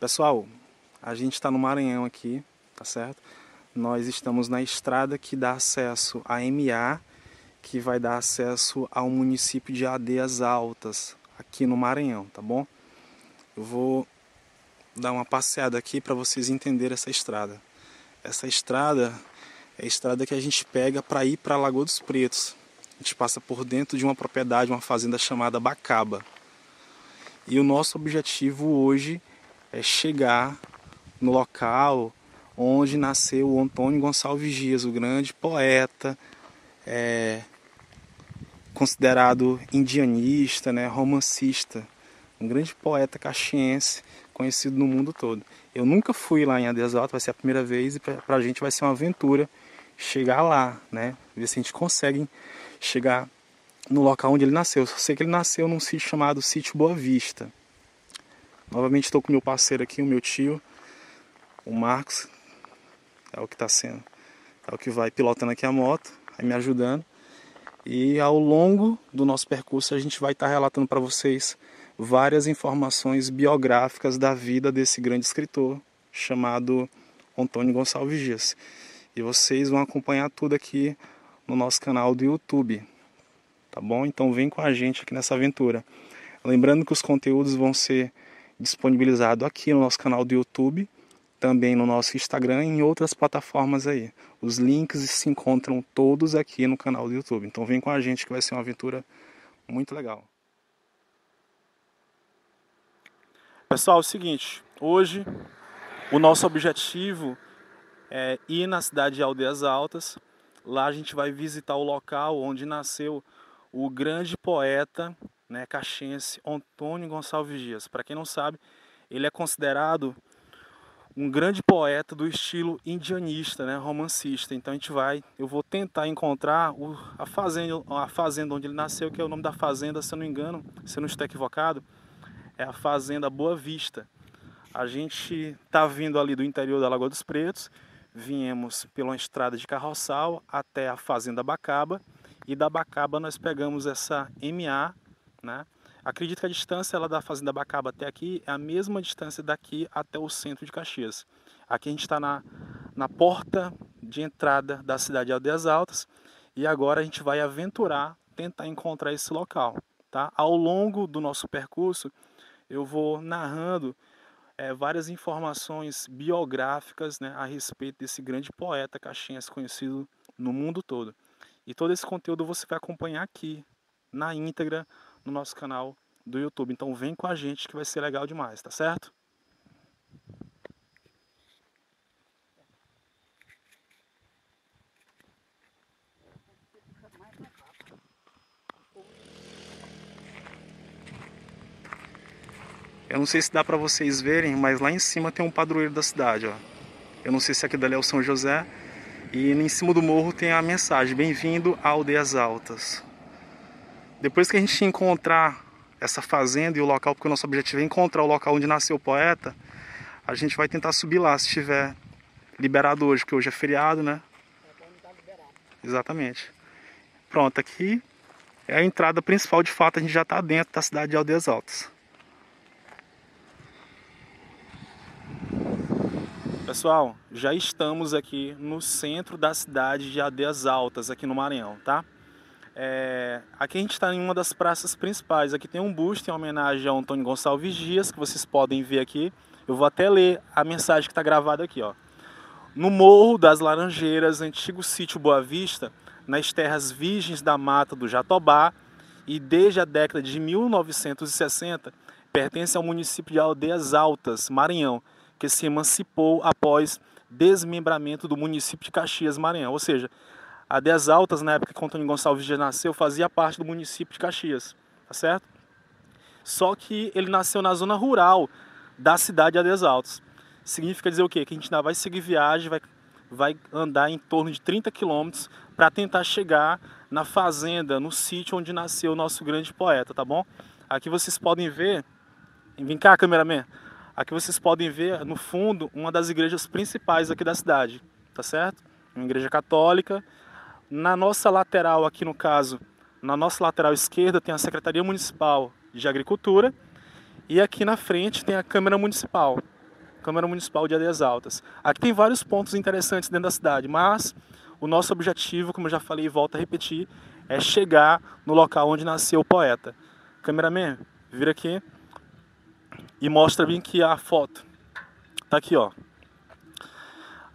Pessoal, a gente está no Maranhão aqui, tá certo? Nós estamos na estrada que dá acesso a MA, que vai dar acesso ao município de Adeias Altas, aqui no Maranhão, tá bom? Eu vou dar uma passeada aqui para vocês entenderem essa estrada. Essa estrada é a estrada que a gente pega para ir para Lagoa dos Pretos. A gente passa por dentro de uma propriedade, uma fazenda chamada Bacaba. E o nosso objetivo hoje é chegar no local onde nasceu o Antônio Gonçalves Dias, o grande poeta, é, considerado indianista, né, romancista, um grande poeta caxiense conhecido no mundo todo. Eu nunca fui lá em Adesalto, vai ser a primeira vez e para a gente vai ser uma aventura chegar lá, né? Ver se a gente consegue chegar no local onde ele nasceu. Eu sei que ele nasceu num sítio chamado Sítio Boa Vista. Novamente estou com meu parceiro aqui, o meu tio, o Marcos, é o que está sendo, é o que vai pilotando aqui a moto, vai me ajudando. E ao longo do nosso percurso a gente vai estar tá relatando para vocês várias informações biográficas da vida desse grande escritor chamado Antônio Gonçalves Dias. E vocês vão acompanhar tudo aqui no nosso canal do YouTube. Tá bom? Então vem com a gente aqui nessa aventura. Lembrando que os conteúdos vão ser disponibilizados aqui no nosso canal do YouTube, também no nosso Instagram e em outras plataformas aí. Os links se encontram todos aqui no canal do YouTube. Então vem com a gente que vai ser uma aventura muito legal. Pessoal, é o seguinte, hoje o nosso objetivo é ir na cidade de Aldeias Altas. Lá a gente vai visitar o local onde nasceu o grande poeta né, caxense Antônio Gonçalves Dias. Para quem não sabe, ele é considerado um grande poeta do estilo indianista, né, romancista. Então a gente vai, eu vou tentar encontrar o, a fazenda, a fazenda onde ele nasceu, que é o nome da fazenda, se eu não engano, se eu não estou equivocado, é a Fazenda Boa Vista. A gente está vindo ali do interior da Lagoa dos Pretos, viemos pela estrada de carroçal até a Fazenda Bacaba e da Bacaba nós pegamos essa MA, né? Acredito que a distância ela da Fazenda Bacaba até aqui é a mesma distância daqui até o centro de Caxias. Aqui a gente está na, na porta de entrada da cidade de Aldeias Altas e agora a gente vai aventurar, tentar encontrar esse local. Tá? Ao longo do nosso percurso, eu vou narrando é, várias informações biográficas né, a respeito desse grande poeta caxiense conhecido no mundo todo. E todo esse conteúdo você vai acompanhar aqui, na íntegra, no nosso canal do YouTube. Então vem com a gente que vai ser legal demais, tá certo? Eu não sei se dá para vocês verem, mas lá em cima tem um padroeiro da cidade, ó. Eu não sei se aqui dali é o São José. E em cima do morro tem a mensagem: Bem-vindo a Aldeias Altas. Depois que a gente encontrar essa fazenda e o local, porque o nosso objetivo é encontrar o local onde nasceu o poeta, a gente vai tentar subir lá se estiver liberado hoje, porque hoje é feriado, né? Exatamente. Pronto, aqui é a entrada principal, de fato, a gente já está dentro da cidade de Aldeias Altas. Pessoal, já estamos aqui no centro da cidade de Adeias Altas, aqui no Maranhão, tá? É, aqui a gente está em uma das praças principais. Aqui tem um busto em homenagem ao Antônio Gonçalves Dias, que vocês podem ver aqui. Eu vou até ler a mensagem que está gravada aqui, ó. No Morro das Laranjeiras, antigo sítio Boa Vista, nas terras virgens da mata do Jatobá, e desde a década de 1960, pertence ao município de Aldeias Altas, Maranhão, que se emancipou após desmembramento do município de Caxias, Maranhão. Ou seja, a Dez Altas, na época que Antônio Gonçalves já nasceu, fazia parte do município de Caxias, tá certo? Só que ele nasceu na zona rural da cidade de Adeias Altas. Significa dizer o quê? Que a gente ainda vai seguir viagem, vai, vai andar em torno de 30 quilômetros para tentar chegar na fazenda, no sítio onde nasceu o nosso grande poeta, tá bom? Aqui vocês podem ver, vem cá, cameraman, Aqui vocês podem ver no fundo uma das igrejas principais aqui da cidade, tá certo? Uma igreja católica. Na nossa lateral aqui no caso, na nossa lateral esquerda tem a Secretaria Municipal de Agricultura e aqui na frente tem a Câmara Municipal, Câmara Municipal de Aldeias Altas. Aqui tem vários pontos interessantes dentro da cidade, mas o nosso objetivo, como eu já falei e volto a repetir, é chegar no local onde nasceu o poeta. Cameraman, vira aqui e mostra bem aqui a foto. Tá aqui, ó.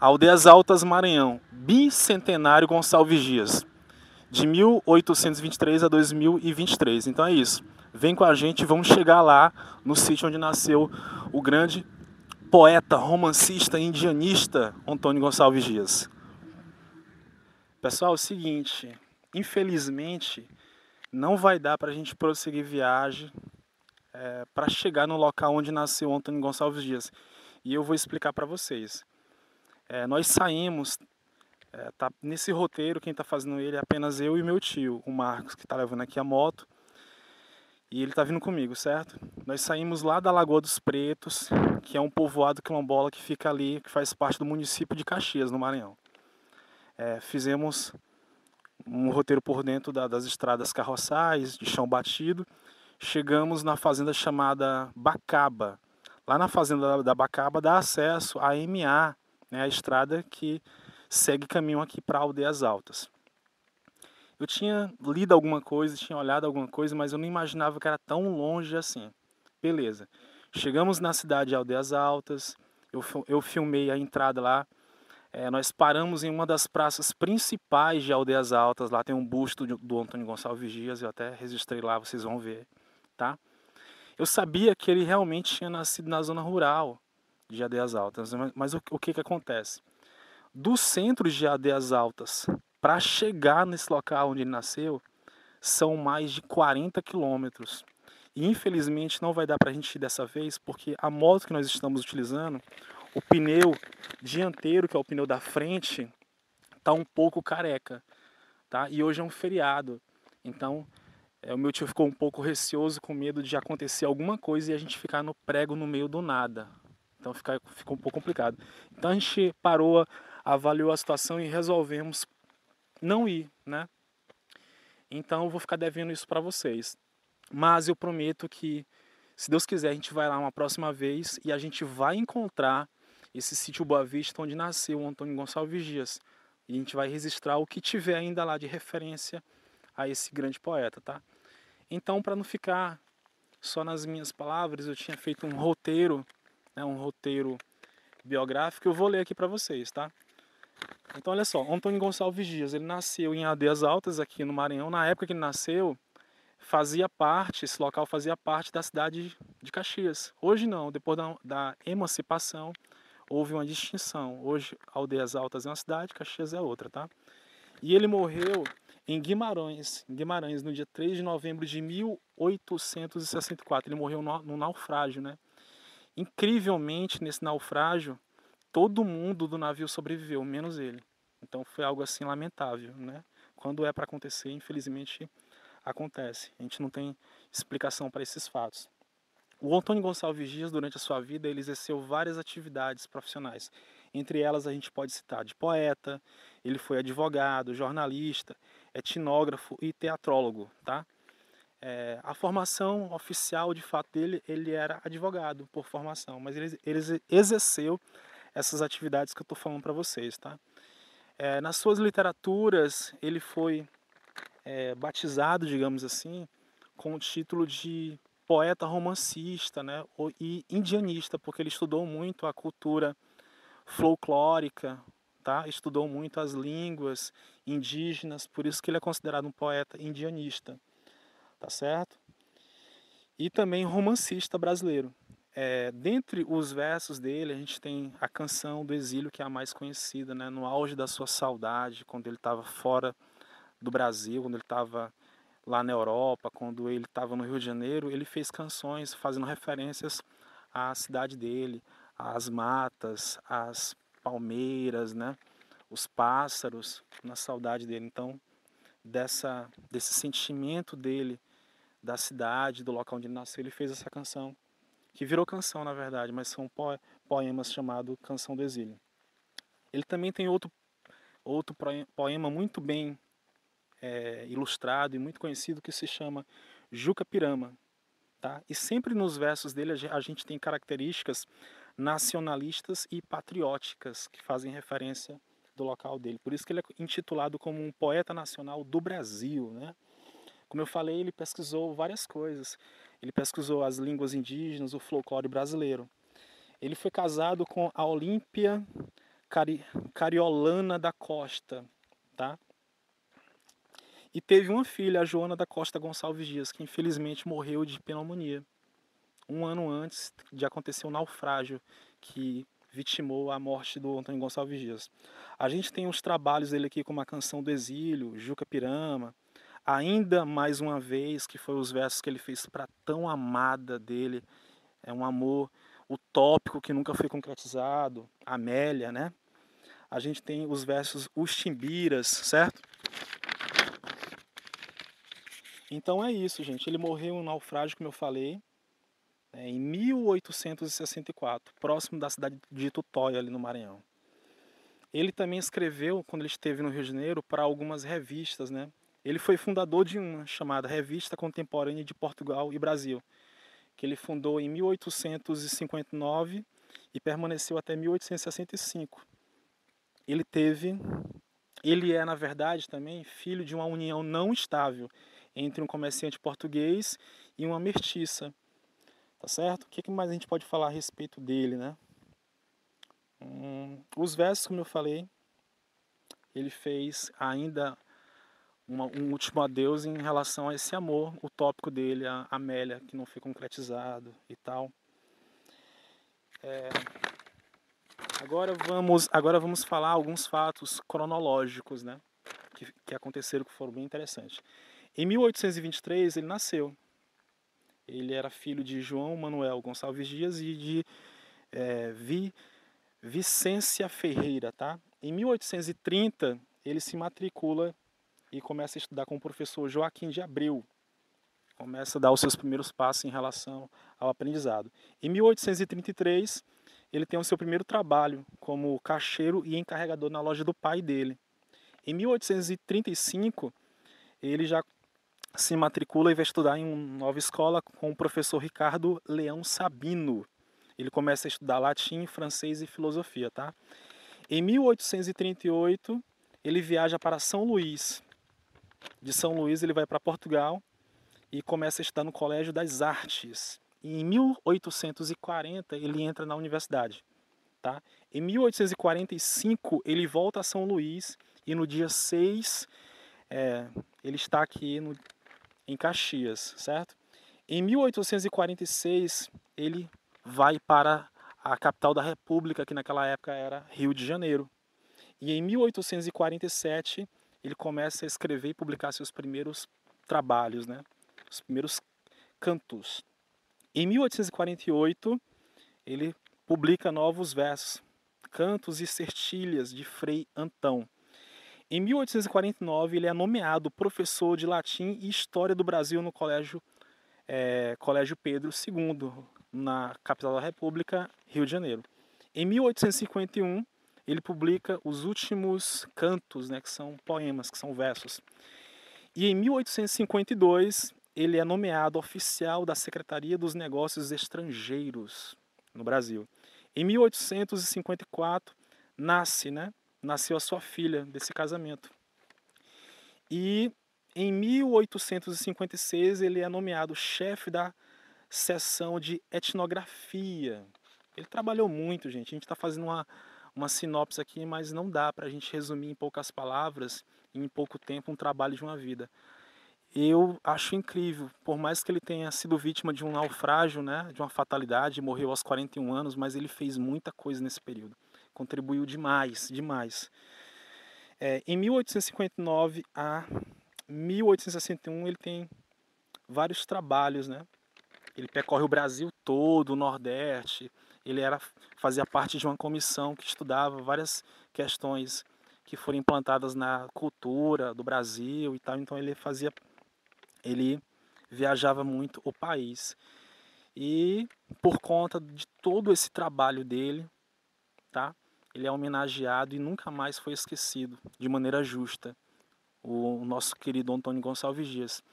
Aldeias Altas Maranhão, bicentenário Gonçalves Dias, de 1823 a 2023. Então é isso. Vem com a gente, vamos chegar lá no sítio onde nasceu o grande poeta, romancista, indianista Antônio Gonçalves Dias. Pessoal, é o seguinte, infelizmente não vai dar para a gente prosseguir viagem é, para chegar no local onde nasceu Antônio Gonçalves Dias. E eu vou explicar para vocês. É, nós saímos, é, tá, nesse roteiro, quem está fazendo ele é apenas eu e meu tio, o Marcos, que está levando aqui a moto. E ele está vindo comigo, certo? Nós saímos lá da Lagoa dos Pretos, que é um povoado quilombola que fica ali, que faz parte do município de Caxias, no Maranhão. É, fizemos um roteiro por dentro da, das estradas carroçais, de chão batido. Chegamos na fazenda chamada Bacaba. Lá na fazenda da Bacaba dá acesso à MA, né, a estrada que segue caminho aqui para Aldeias Altas. Eu tinha lido alguma coisa, tinha olhado alguma coisa, mas eu não imaginava que era tão longe assim. Beleza. Chegamos na cidade de Aldeias Altas, eu, eu filmei a entrada lá. É, nós paramos em uma das praças principais de Aldeias Altas. Lá tem um busto do Antônio Gonçalves Dias, eu até registrei lá, vocês vão ver. Tá? Eu sabia que ele realmente tinha nascido na zona rural de Aldeias Altas, mas, mas o, o que, que acontece? Do centro de Aldeias Altas para chegar nesse local onde ele nasceu, são mais de 40 quilômetros. E infelizmente não vai dar para a gente ir dessa vez, porque a moto que nós estamos utilizando, o pneu dianteiro, que é o pneu da frente, está um pouco careca. Tá? E hoje é um feriado. Então, é, o meu tio ficou um pouco receoso, com medo de acontecer alguma coisa e a gente ficar no prego no meio do nada. Então fica, ficou um pouco complicado. Então a gente parou, avaliou a situação e resolvemos não ir, né? Então eu vou ficar devendo isso para vocês. Mas eu prometo que, se Deus quiser, a gente vai lá uma próxima vez e a gente vai encontrar esse sítio Boa Vista onde nasceu o Antônio Gonçalves Dias. E a gente vai registrar o que tiver ainda lá de referência a esse grande poeta, tá? Então, para não ficar só nas minhas palavras, eu tinha feito um roteiro, né, um roteiro biográfico, eu vou ler aqui para vocês, tá? Então, olha só, Antônio Gonçalves Dias, ele nasceu em Aldeias Altas, aqui no Maranhão. Na época que ele nasceu, fazia parte, esse local fazia parte da cidade de Caxias. Hoje não, depois da, da emancipação, houve uma distinção. Hoje, Aldeias Altas é uma cidade, Caxias é outra, tá? E ele morreu em Guimarães, em Guimarães, no dia 3 de novembro de 1864. Ele morreu no, no naufrágio, né? Incrivelmente, nesse naufrágio, todo mundo do navio sobreviveu, menos ele. Então foi algo assim lamentável, né? Quando é para acontecer, infelizmente acontece. A gente não tem explicação para esses fatos. O Antônio Gonçalves Dias, durante a sua vida, ele exerceu várias atividades profissionais. Entre elas, a gente pode citar de poeta, ele foi advogado, jornalista, etnógrafo e teatrólogo, tá? É, a formação oficial, de fato, dele, ele era advogado por formação, mas ele, ele exerceu essas atividades que eu estou falando para vocês, tá? É, nas suas literaturas, ele foi é, batizado, digamos assim, com o título de poeta romancista, né? E indianista, porque ele estudou muito a cultura folclórica, tá? Estudou muito as línguas indígenas, por isso que ele é considerado um poeta indianista, tá certo? E também romancista brasileiro. É, dentre os versos dele, a gente tem a canção do exílio, que é a mais conhecida, né? no auge da sua saudade, quando ele estava fora do Brasil, quando ele estava lá na Europa, quando ele estava no Rio de Janeiro, ele fez canções fazendo referências à cidade dele, às matas, às palmeiras, né? os pássaros, na saudade dele. Então, dessa, desse sentimento dele, da cidade, do local onde ele nasceu, ele fez essa canção que virou canção na verdade, mas são poemas chamado Canção do Exílio. Ele também tem outro, outro poema muito bem é, ilustrado e muito conhecido que se chama Juca Pirama. Tá? E sempre nos versos dele a gente tem características nacionalistas e patrióticas que fazem referência do local dele. Por isso que ele é intitulado como um poeta nacional do Brasil, né? Como eu falei, ele pesquisou várias coisas. Ele pesquisou as línguas indígenas, o folclore brasileiro. Ele foi casado com a Olímpia Cari Cariolana da Costa, tá? E teve uma filha, a Joana da Costa Gonçalves Dias, que infelizmente morreu de pneumonia. Um ano antes de acontecer o naufrágio que vitimou a morte do Antônio Gonçalves Dias. A gente tem uns trabalhos dele aqui, como a canção do exílio, Juca Pirama, ainda mais uma vez, que foi os versos que ele fez para tão amada dele, é um amor utópico que nunca foi concretizado, Amélia, né? A gente tem os versos Os Timbiras, certo? Então é isso, gente. Ele morreu em um naufrágio, como eu falei, né, em 1864, próximo da cidade de Tutóia, ali no Maranhão. Ele também escreveu, quando ele esteve no Rio de Janeiro, para algumas revistas, né? Ele foi fundador de uma chamada Revista Contemporânea de Portugal e Brasil, que ele fundou em 1859 e permaneceu até 1865. Ele teve, ele é na verdade também filho de uma união não estável entre um comerciante português e uma mestiça, tá certo? O que mais a gente pode falar a respeito dele, né? Hum, os versos, como eu falei, ele fez ainda uma, um último adeus em relação a esse amor utópico dele, a Amélia, que não foi concretizado e tal. É, agora vamos agora vamos falar alguns fatos cronológicos, né, que, que aconteceram que foram bem interessantes. Em 1823 ele nasceu. Ele era filho de João Manuel Gonçalves Dias e de é, Vi, Vicência Ferreira, tá? Em 1830 ele se matricula e começa a estudar com o professor Joaquim de Abreu. Começa a dar os seus primeiros passos em relação ao aprendizado. Em 1833, ele tem o seu primeiro trabalho como caixeiro e encarregador na loja do pai dele. Em 1835, ele já se matricula e vai estudar em uma nova escola com o professor Ricardo Leão Sabino. Ele começa a estudar latim, francês e filosofia, tá? Em 1838, ele viaja para São Luís, de São Luís ele vai para Portugal e começa a estudar no Colégio das Artes. E em 1840 ele entra na universidade. Tá? Em 1845 ele volta a São Luís e no dia 6 é, ele está aqui no, em Caxias, certo? Em 1846 ele vai para a capital da República, que naquela época era Rio de Janeiro. E em 1847 ele começa a escrever e publicar seus primeiros trabalhos, né? os primeiros cantos. Em 1848, ele publica novos versos, Cantos e Certilhas, de Frei Antão. Em 1849, ele é nomeado professor de latim e história do Brasil no Colégio, é, Colégio Pedro II, na capital da República, Rio de Janeiro. Em 1851, ele publica os últimos cantos, né, que são poemas, que são versos. E em 1852, ele é nomeado oficial da Secretaria dos Negócios Estrangeiros no Brasil. Em 1854, nasce, né, nasceu a sua filha desse casamento. E em 1856 ele é nomeado chefe da seção de etnografia. Ele trabalhou muito, gente. A gente está fazendo uma, uma sinopse aqui, mas não dá para a gente resumir em poucas palavras, em pouco tempo, um trabalho de uma vida. Eu acho incrível, por mais que ele tenha sido vítima de um naufrágio, né, de uma fatalidade, morreu aos 41 anos, mas ele fez muita coisa nesse período. Contribuiu demais, demais. É, em 1859 a 1861 ele tem vários trabalhos, né? Ele percorre o Brasil todo, o Nordeste, ele era fazia parte de uma comissão que estudava várias questões que foram implantadas na cultura do Brasil e tal. Então ele fazia, ele viajava muito o país e por conta de todo esse trabalho dele, tá? Ele é homenageado e nunca mais foi esquecido de maneira justa. O nosso querido Antônio Gonçalves Dias.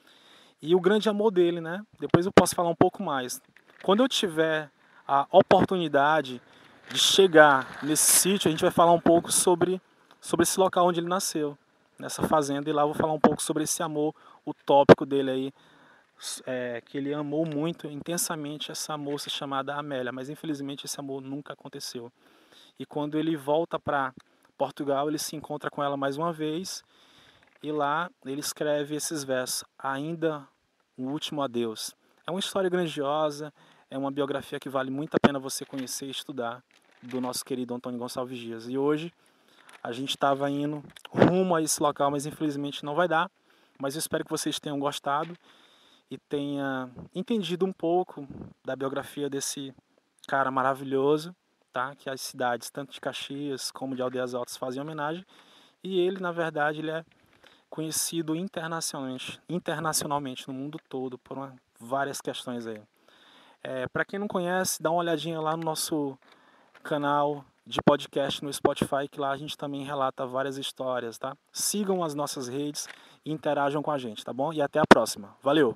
E o grande amor dele, né? Depois eu posso falar um pouco mais. Quando eu tiver a oportunidade de chegar nesse sítio, a gente vai falar um pouco sobre, sobre esse local onde ele nasceu, nessa fazenda, e lá eu vou falar um pouco sobre esse amor utópico dele aí, é, que ele amou muito, intensamente, essa moça chamada Amélia, mas infelizmente esse amor nunca aconteceu. E quando ele volta para Portugal, ele se encontra com ela mais uma vez, e lá ele escreve esses versos, ainda o último adeus. É uma história grandiosa, é uma biografia que vale muito a pena você conhecer e estudar do nosso querido Antônio Gonçalves Dias. E hoje a gente estava indo rumo a esse local, mas infelizmente não vai dar. Mas eu espero que vocês tenham gostado e tenha entendido um pouco da biografia desse cara maravilhoso, tá? Que as cidades, tanto de Caxias como de Aldeias Altas, fazem homenagem. E ele, na verdade, ele é conhecido internacionalmente, internacionalmente no mundo todo por uma, várias questões aí. É, Para quem não conhece, dá uma olhadinha lá no nosso canal de podcast no Spotify, que lá a gente também relata várias histórias, tá? Sigam as nossas redes e interajam com a gente, tá bom? E até a próxima. Valeu!